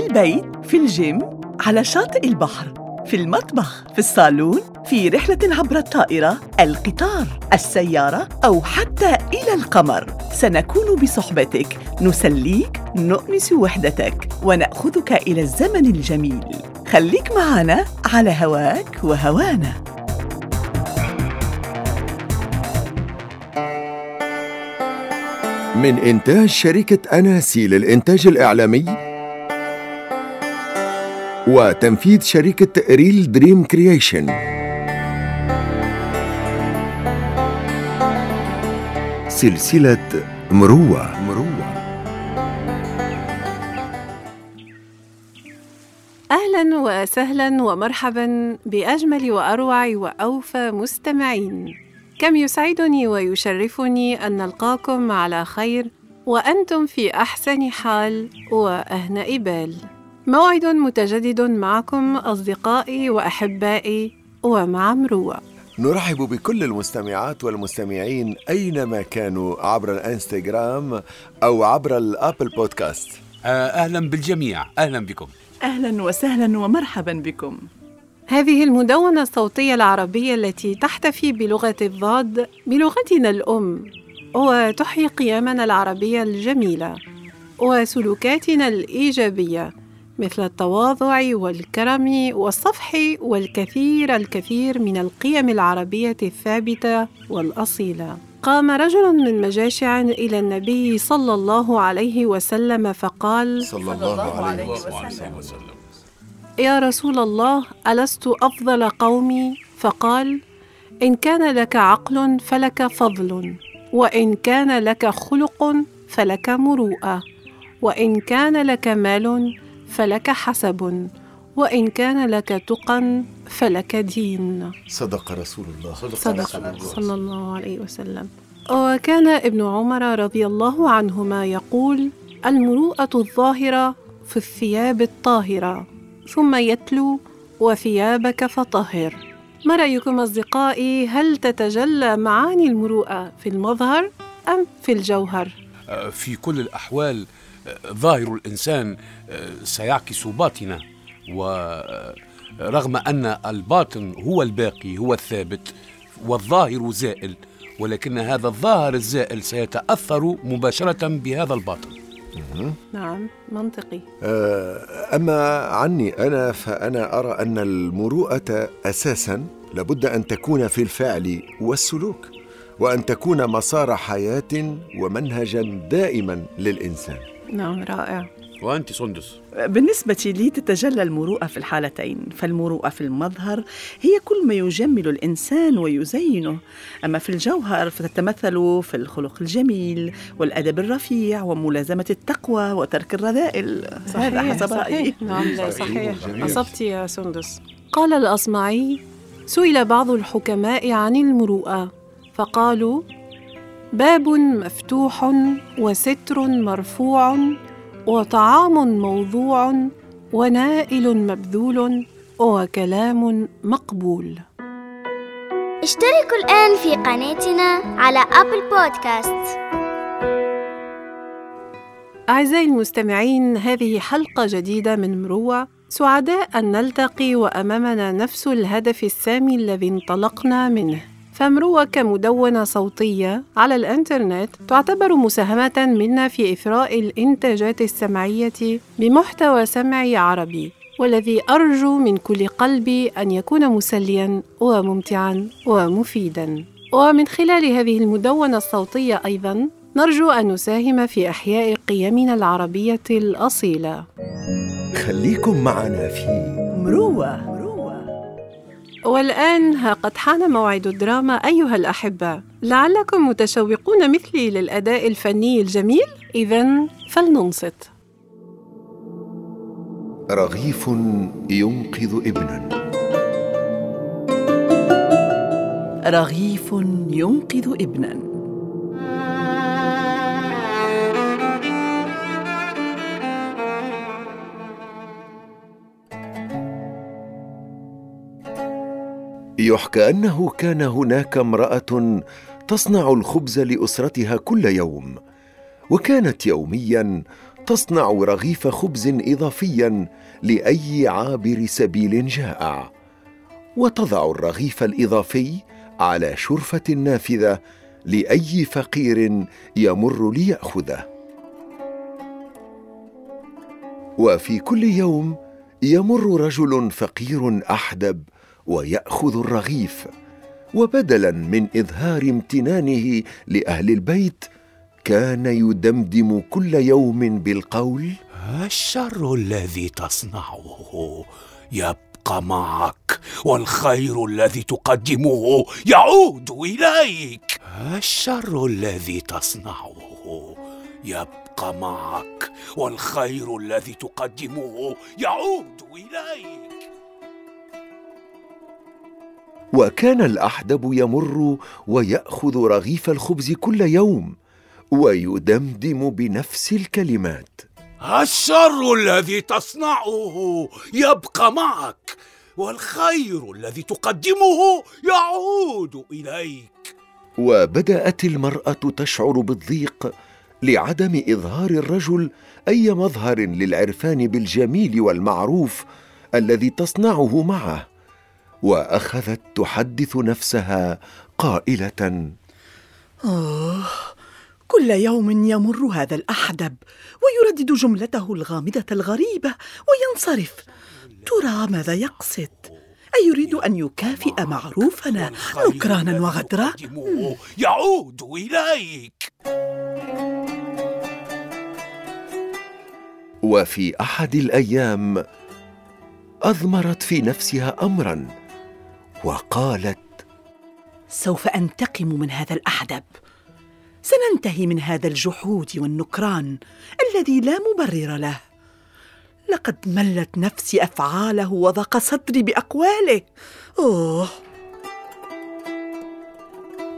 في البيت في الجيم على شاطئ البحر في المطبخ في الصالون في رحلة عبر الطائرة القطار السيارة أو حتى إلى القمر. سنكون بصحبتك. نسليك نؤنس وحدتك ونأخذك إلى الزمن الجميل. خليك معنا على هواك وهوانا. من إنتاج شركة أناسي للإنتاج الإعلامي وتنفيذ شركة Real Dream Creation. سلسلة مروة. مروة. أهلا وسهلا ومرحبا بأجمل وأروع وأوفى مستمعين. كم يسعدني ويشرفني أن نلقاكم على خير وأنتم في أحسن حال وأهنأ بال. موعد متجدد معكم أصدقائي وأحبائي ومع مروة نرحب بكل المستمعات والمستمعين أينما كانوا عبر الإنستغرام أو عبر الأبل بودكاست. آه، أهلا بالجميع. أهلا بكم. أهلا وسهلا ومرحبا بكم. هذه المدونة الصوتية العربية التي تحتفي بلغة الضاد بلغتنا الأم وتحيي قيمنا العربية الجميلة وسلوكاتنا الإيجابية. مثل التواضع والكرم والصفح والكثير الكثير من القيم العربية الثابتة والأصيلة. قام رجل من مجاشع إلى النبي صلى الله عليه وسلم فقال: صلى الله عليه وسلم يا رسول الله ألست أفضل قومي؟ فقال: إن كان لك عقل فلك فضل، وإن كان لك خلق فلك مروءة، وإن كان لك مال فلك حسب وإن كان لك تقى فلك دين. صدق رسول الله. صدق صلى الله عليه وسلم. وكان ابن عمر رضي الله عنهما يقول المروءة الظاهرة في الثياب الطاهرة ثم يتلو وثيابك فطهر. ما رأيكم أصدقائي هل تتجلى معاني المروءة في المظهر أم في الجوهر؟ في كل الأحوال ظاهر الإنسان آه، سيعكس باطنه ورغم أن الباطن هو الباقي هو الثابت والظاهر زائل ولكن هذا الظاهر الزائل سيتأثر مباشرة بهذا الباطن. نعم منطقي. أما عني أنا فأنا أرى أن المروءة أساسا لابد أن تكون في الفعل والسلوك وأن تكون مسار حياة ومنهجا دائما للإنسان. نعم رائع. وأنت سندس. بالنسبة لي تتجلى المروءة في الحالتين. فالمروءة في المظهر هي كل ما يجمل الإنسان ويزينه. أما في الجوهر فتتمثل في الخلق الجميل والأدب الرفيع وملازمة التقوى وترك الرذائل. هذا حسب رأيي. نعم صحيح. جميل. أصبت يا سندس. قال الأصمعي سئل بعض الحكماء عن المروءة فقالوا باب مفتوح وستر مرفوع وطعام موضوع ونائل مبذول وكلام مقبول. اشتركوا الآن في قناتنا على أبل بودكاست أعزائي المستمعين هذه حلقة جديدة من مروة سعداء أن نلتقي وأمامنا نفس الهدف السامي الذي انطلقنا منه. فمروة كمدونة صوتية على الإنترنت تعتبر مساهمة منا في إثراء الإنتاجات السمعية بمحتوى سمعي عربي والذي أرجو من كل قلبي أن يكون مسليا وممتعا ومفيدا. ومن خلال هذه المدونة الصوتية أيضا نرجو أن نساهم في إحياء قيمنا العربية الأصيلة. خليكم معنا في مروة. والآن ها قد حان موعد الدراما أيها الأحبة. لعلكم متشوقون مثلي للأداء الفني الجميل؟ إذا فلننصت. رغيف ينقذ ابنا. رغيف ينقذ ابنا. يحكى أنه كان هناك امرأة تصنع الخبز لأسرتها كل يوم وكانت يوميا وتصنع رغيف خبز اضافيا لأي عابر سبيل جائع وتضع الرغيف الإضافي على شرفة نافذة لأي فقير يمر ليأخذه. وفي كل يوم يمر رجل فقير أحدب ويأخذ الرغيف وبدلا من إظهار امتنانه لأهل البيت كان يدمدم كل يوم بالقول الشر الذي تصنعه يبقى معك والخير الذي تقدمه يعود إليك. الشر الذي تصنعه يبقى معك والخير الذي تقدمه يعود إليك. وكان الأحدب يمر ويأخذ رغيف الخبز كل يوم ويدمدم بنفس الكلمات. الشر الذي تصنعه يبقى معك والخير الذي تقدمه يعود إليك. وبدأت المرأة تشعر بالضيق لعدم إظهار الرجل أي مظهر للعرفان بالجميل والمعروف الذي تصنعه معه. وأخذت تحدث نفسها قائلة. آه كل يوم يمر هذا الأحدب ويردد جملته الغامضة الغريبة وينصرف. ترى ماذا يقصد؟ أيريد أن يكافئ معروفنا نكرانا وغدرا؟ يعود إليك. وفي أحد الأيام أضمرت في نفسها امرا. وقالت سوف أنتقم من هذا الأحدب. سننتهي من هذا الجحود والنكران الذي لا مبرر له. لقد ملت نفسي أفعاله وضاق صدري بأقواله. أوه.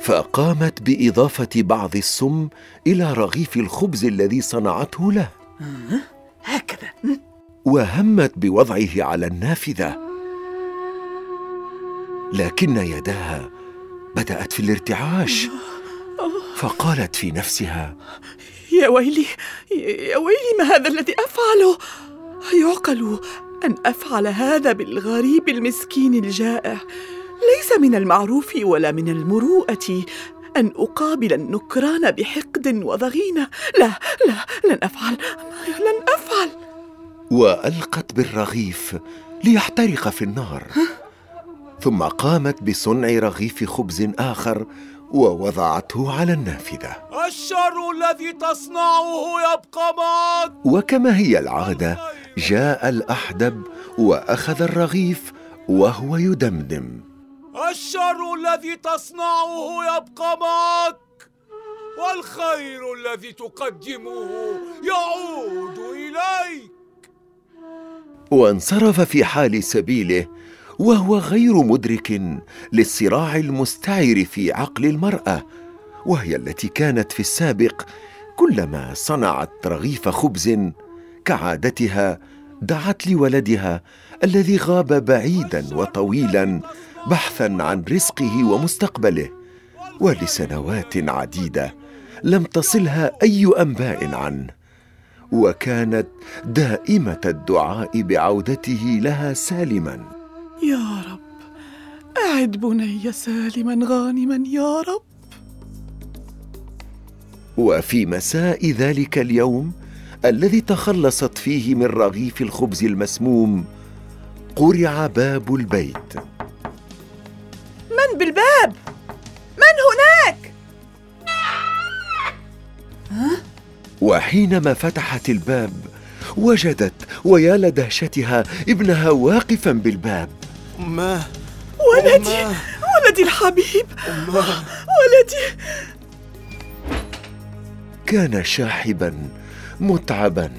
فقامت بإضافة بعض السم إلى رغيف الخبز الذي صنعته له. هكذا. وهمت بوضعه على النافذة. لكن يداها بدأت في الارتعاش. فقالت في نفسها يا ويلي يا ويلي ما هذا الذي أفعله؟ يعقل أن أفعل هذا بالغريب المسكين الجائع. ليس من المعروف ولا من المروءة أن أقابل النكران بحقد وضغينة. لا لا لن أفعل لن أفعل. وألقت بالرغيف ليحترق في النار. ثم قامت بصنع رغيف خبز آخر ووضعته على النافذة. الشر الذي تصنعه يبقى معك. وكما هي العادة جاء الأحدب وأخذ الرغيف وهو يدمدم. الشر الذي تصنعه يبقى معك. والخير الذي تقدمه يعود إليك. وانصرف في حال سبيله وهو غير مدرك للصراع المستعر في عقل المرأة وهي التي كانت في السابق كلما صنعت رغيف خبز كعادتها دعت لولدها الذي غاب بعيدا وطويلا بحثا عن رزقه ومستقبله ولسنوات عديدة لم تصلها أي أنباء عنه وكانت دائمة الدعاء بعودته لها سالما. يا رب أعد بني سالما غانما يا رب وفي مساء ذلك اليوم الذي تخلصت فيه من رغيف الخبز المسموم قرع باب البيت من بالباب؟ من هناك؟ وحينما فتحت الباب وجدت ويا لدهشتها ابنها واقفا بالباب أماه ولدي أماه ولدي الحبيب أماه ولدي كان شاحبا متعبا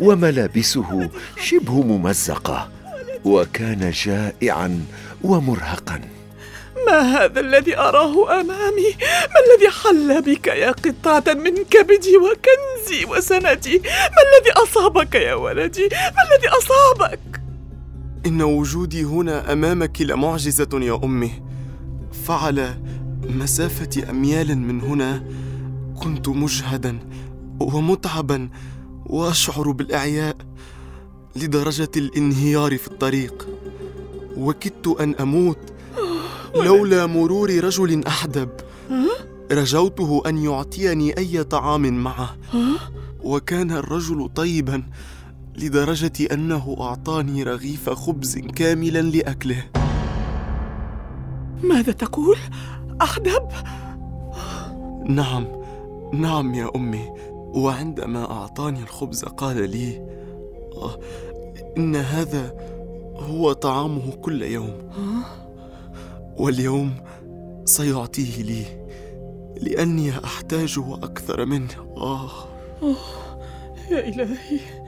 وملابسه شبه ممزقة وكان جائعا ومرهقا ما هذا الذي أراه أمامي؟ ما الذي حل بك يا قطعة من كبدي وكنزي وسندي؟ ما الذي أصابك يا ولدي؟ ما الذي أصابك؟ إن وجودي هنا أمامك لمعجزة يا أمي. فعلى مسافة أميال من هنا كنت مجهدا ومتعبا وأشعر بالإعياء لدرجة الانهيار في الطريق. وكدت أن أموت لولا مرور رجل أحدب. رجوته أن يعطيني أي طعام معه. وكان الرجل طيبا لدرجة أنه أعطاني رغيف خبز كاملا لأكله. ماذا تقول؟ أحدب؟ نعم نعم يا أمي. وعندما أعطاني الخبز قال لي آه، إن هذا هو طعامه كل يوم. واليوم سيعطيه لي لأني أحتاجه أكثر منه. آه. يا إلهي.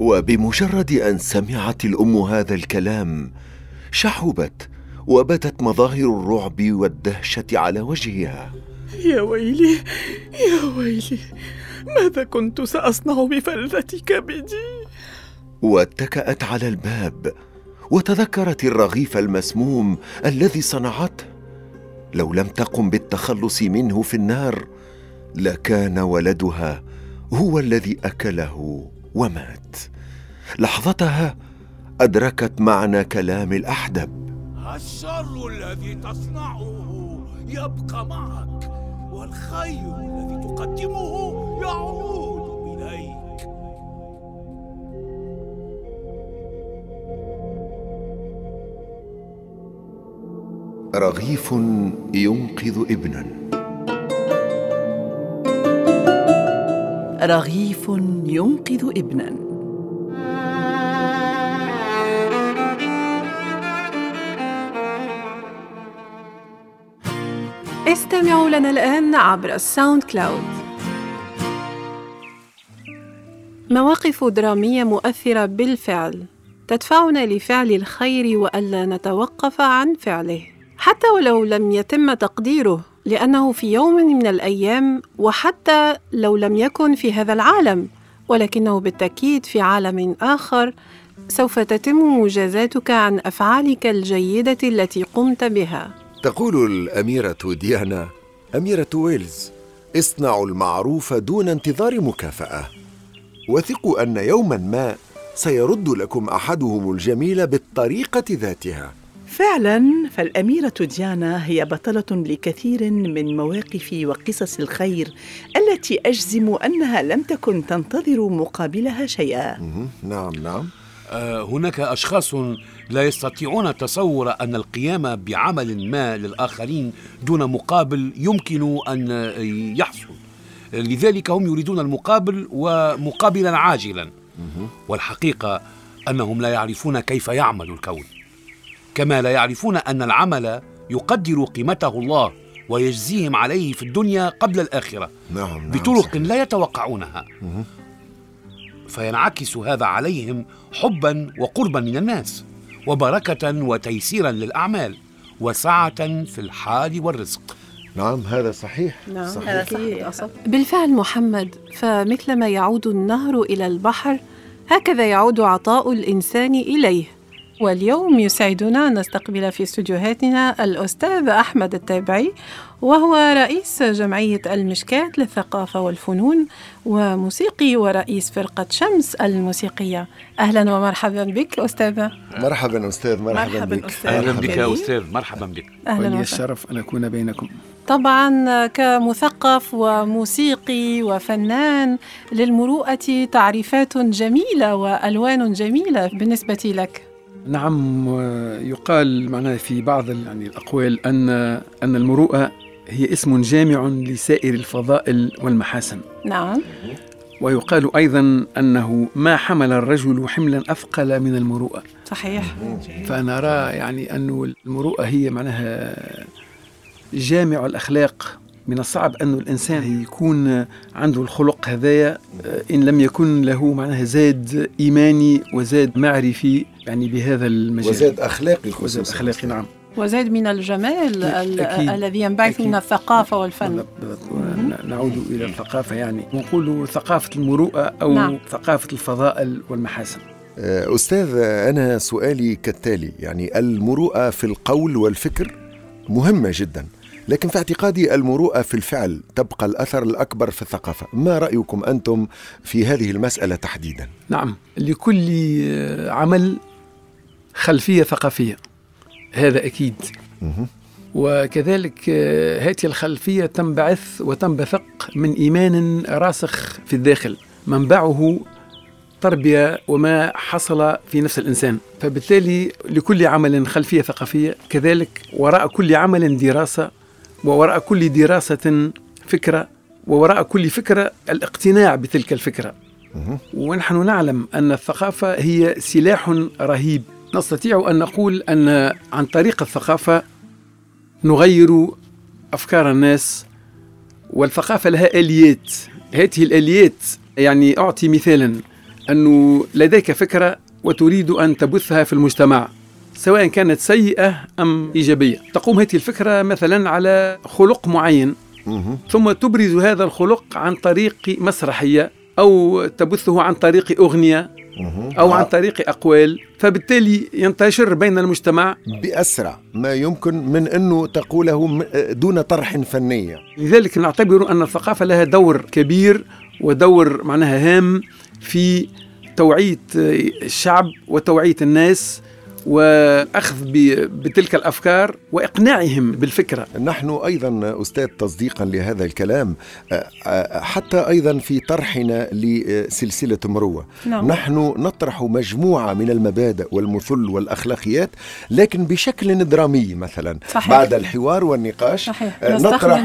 وبمجرد أن سمعت الأم هذا الكلام شحبت وبدت مظاهر الرعب والدهشة على وجهها. يا ويلي يا ويلي ماذا كنت سأصنع بفلذة كبدي؟ واتكأت على الباب وتذكرت الرغيف المسموم الذي صنعته. لو لم تقم بالتخلص منه في النار لكان ولدها هو الذي أكله. ومات. لحظتها أدركت معنى كلام الأحدب. الشر الذي تصنعه يبقى معك والخير الذي تقدمه يعود إليك. رغيف ينقذ ابنا. رغيف ينقذ ابنا. استمعوا لنا الآن عبر ال SoundCloud مواقف درامية مؤثرة بالفعل تدفعنا لفعل الخير وألا نتوقف عن فعله. حتى ولو لم يتم تقديره لأنه في يوم من الأيام وحتى لو لم يكن في هذا العالم ولكنه بالتأكيد في عالم آخر سوف تتم مجازاتك عن أفعالك الجيدة التي قمت بها. تقول الأميرة ديانا أميرة ويلز اصنعوا المعروف دون انتظار مكافأة. وثقوا أن يوما ما سيرد لكم أحدهم الجميل بالطريقة ذاتها. فعلا فالأميرة ديانا هي بطلة لكثير من مواقف وقصص الخير التي أجزم أنها لم تكن تنتظر مقابلها شيئا. نعم نعم. آه، هناك أشخاص لا يستطيعون تصور أن القيام بعمل ما للآخرين دون مقابل يمكن أن يحصل. لذلك هم يريدون المقابل ومقابلا عاجلا. والحقيقة أنهم لا يعرفون كيف يعمل الكون. كما لا يعرفون أن العمل يقدر قيمته الله ويجزيهم عليه في الدنيا قبل الآخرة نعم, نعم بطرق صحيح. لا يتوقعونها. فينعكس هذا عليهم حبا وقربا من الناس وبركة وتيسيرا للأعمال وسعة في الحال والرزق. نعم هذا صحيح. نعم صحيح. هذا صحيح. بالفعل محمد فمثلما يعود النهر إلى البحر هكذا يعود عطاء الإنسان إليه. واليوم يسعدنا أن نستقبل في استديوهاتنا الأستاذ أحمد التابعي وهو رئيس جمعية المشكات للثقافة والفنون وموسيقي ورئيس فرقة شمس الموسيقية. أهلا ومرحبا بك أستاذة. مرحبا أستاذ مرحبا, مرحبا بك. أستاذ. أهلا بك يا بك. أستاذ مرحبا بك. أهلا ولي الشرف أن أكون بينكم. طبعا كمثقف وموسيقي وفنان للمروءة تعريفات جميلة وألوان جميلة بالنسبة لك. نعم يقال معناها في بعض يعني الأقوال أن أن المروءة هي اسم جامع لسائر الفضائل والمحاسن. نعم. ويقال أيضا أنه ما حمل الرجل حملا أثقل من المروءة. صحيح. فأنا أرى يعني أن المروءة هي معناها جامع الأخلاق من الصعب أن الإنسان يكون عنده الخلق هذايا آه، إن لم يكن له معناها زاد إيماني وزاد معرفي يعني بهذا المجال. وزاد أخلاقي وزاد. أخلاقي نعم. وزاد من الجمال. الذي ينبعث. من الثقافة والفن. نعود إلى الثقافة يعني. نقول ثقافة المروءة أو نعم. ثقافة الفضائل والمحاسن. آه، أستاذ أنا سؤالي كالتالي. يعني المروءة في القول والفكر مهمة جدا. لكن في اعتقادي المروءة في الفعل تبقى الأثر الأكبر في الثقافة. ما رأيكم أنتم في هذه المسألة تحديدا؟ نعم لكل عمل خلفية ثقافية هذا أكيد. وكذلك آه، هذه الخلفية تنبعث وتنبثق من إيمان راسخ في الداخل منبعه تربية وما حصل في نفس الإنسان. فبالتالي لكل عمل خلفية ثقافية كذلك وراء كل عمل دراسة ووراء كل دراسة فكرة ووراء كل فكرة الاقتناع بتلك الفكرة. ونحن نعلم أن الثقافة هي سلاح رهيب. نستطيع أن نقول أن عن طريق الثقافة نغير أفكار الناس والثقافة لها آليات. هذه الآليات يعني أعطي مثالا أنه لديك فكرة وتريد أن تبثها في المجتمع. سواء كانت سيئة أم إيجابية. تقوم هذه الفكرة مثلا على خلق معين. ثم تبرز هذا الخلق عن طريق مسرحية أو تبثه عن طريق أغنية أو عن طريق أقوال. فبالتالي ينتشر بين المجتمع. بأسرع ما يمكن من أنه تقوله دون طرح فنية لذلك نعتبر أن الثقافة لها دور كبير ودور معناها هام في توعية الشعب وتوعية الناس. وأخذ بتلك الأفكار وإقناعهم بالفكرة. نحن أيضا أستاذ تصديقا لهذا الكلام حتى أيضا في طرحنا لسلسلة مروة نعم. نحن نطرح مجموعة من المبادئ والمثل والأخلاقيات لكن بشكل درامي مثلا صحيح. بعد الحوار والنقاش صحيح. نطرح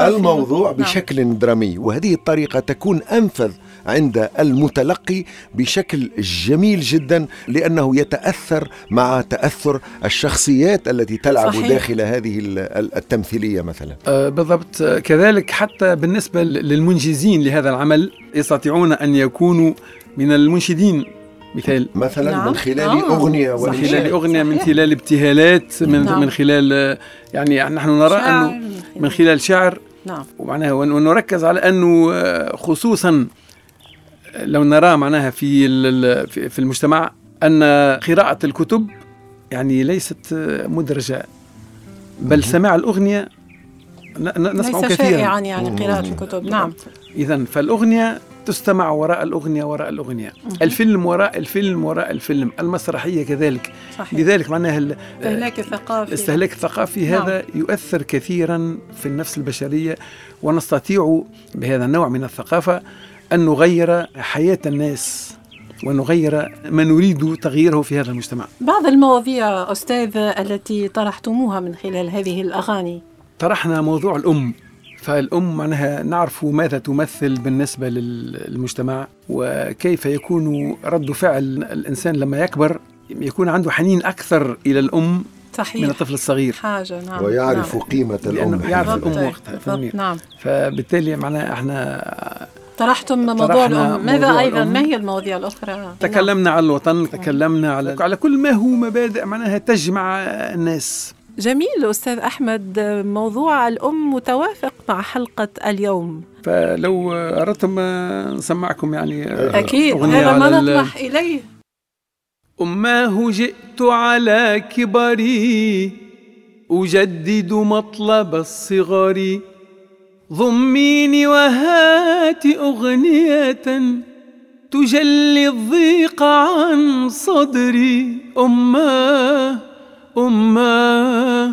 الموضوع نعم. بشكل درامي وهذه الطريقة تكون أنفذ عند المتلقي بشكل جميل جدا لأنه يتأثر مع تأثر الشخصيات التي تلعب صحيح. داخل هذه التمثيلية مثلا. أه بالضبط. كذلك حتى بالنسبة للمنجزين لهذا العمل يستطيعون أن يكونوا من المنشدين. مثال. مثلا نعم. من خلال آه. أغنية من خلال أغنية من خلال ابتهالات من نعم. من خلال يعني نحن نرى أنه من خلال شعر. نعم. ومعناها ونركز على أنه خصوصا لو نرى معناها في في المجتمع أن قراءة الكتب يعني ليست مدرجة بل سماع الأغنية نسمع ليس كثيرا. شائعا يعني قراءة الكتب. نعم. اذا فالأغنية تستمع وراء الأغنية وراء الأغنية. الفيلم وراء الفيلم وراء الفيلم المسرحية كذلك. صحيح. لذلك معناها الاستهلاك الثقافي. الاستهلاك الثقافي نعم. هذا يؤثر كثيرا في النفس البشرية ونستطيع بهذا النوع من الثقافة أن نغير حياة الناس ونغير ما نريد تغييره في هذا المجتمع. بعض المواضيع أستاذ التي طرحتموها من خلال هذه الأغاني. طرحنا موضوع الأم فالأم معناها نعرف ماذا تمثل بالنسبة للمجتمع وكيف يكون رد فعل الإنسان لما يكبر يكون عنده حنين أكثر إلى الأم صحيح. من الطفل الصغير. حاجة نعم ويعرف نعم. قيمة الأم. يعرف الأم وقتها نعم. فبالتالي معناها إحنا طرحتم موضوع الأم. ماذا أيضا. ما هي المواضيع الأخرى؟ تكلمنا نعم. على الوطن تكلمنا على على كل ما هو مبادئ معناها تجمع الناس. جميل أستاذ أحمد. موضوع الأم متوافق مع حلقة اليوم. فلو أردتم نسمعكم يعني أكيد هذا ما نطمح إليه. أماه جئت على كبري أجدد مطلب الصغر. ضميني وهات أغنية تجلي الضيق عن صدري. أماه أماه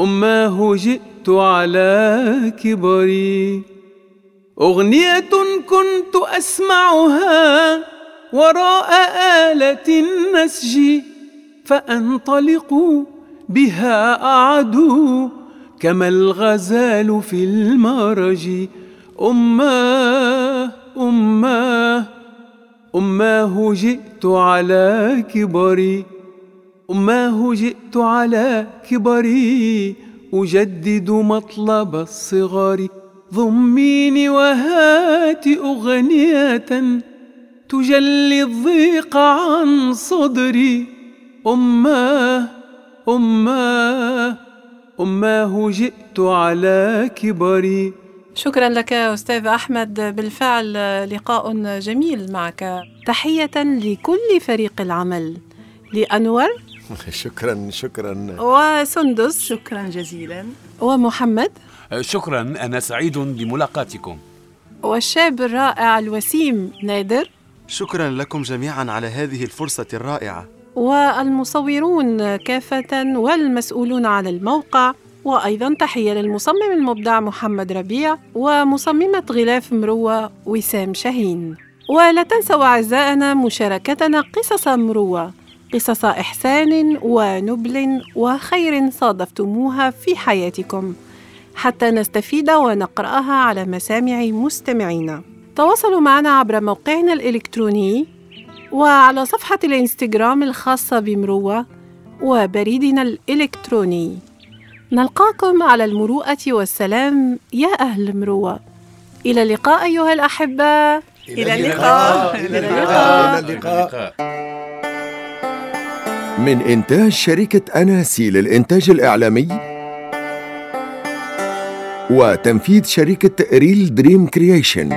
أماه جئت على كبري. أغنية كنت أسمعها وراء آلة النسج فأنطلق بها أعدو كما الغزال في المرج. أماه أماه أماه جئت على كبري. أماه جئت على كبري. أجدد مطلب الصغار ضميني وهات أغنية تجلي الضيق عن صدري. أماه أماه أماه جئت على كبري. شكرا لك أستاذ أحمد. بالفعل لقاء جميل معك. تحية لكل فريق العمل. لأنور. شكرا شكرا. وسندس. شكرا جزيلا. ومحمد. شكرا أنا سعيد بملاقاتكم. والشاب الرائع الوسيم نادر. شكرا لكم جميعا على هذه الفرصة الرائعة. والمصورون كافة والمسؤولون على الموقع وأيضا تحية للمصمم المبدع محمد ربيع ومصممة غلاف مروة وسام شاهين. ولا تنسوا أعزائنا مشاركتنا قصص مروة قصص إحسان ونبل وخير صادفتموها في حياتكم. حتى نستفيد ونقرأها على مسامع مستمعينا. تواصلوا معنا عبر موقعنا الإلكتروني وعلى صفحة الإنستغرام الخاصة بمروة وبريدنا الإلكتروني. نلقاكم على المروءة والسلام يا أهل مروة. إلى اللقاء أيها الأحبة. إلى اللقاء. إلى اللقاء. إلى اللقاء. من إنتاج شركة أناسي للإنتاج الإعلامي وتنفيذ شركة ريل دريم كرييشن.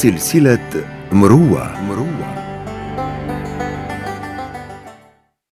سلسلة مروة.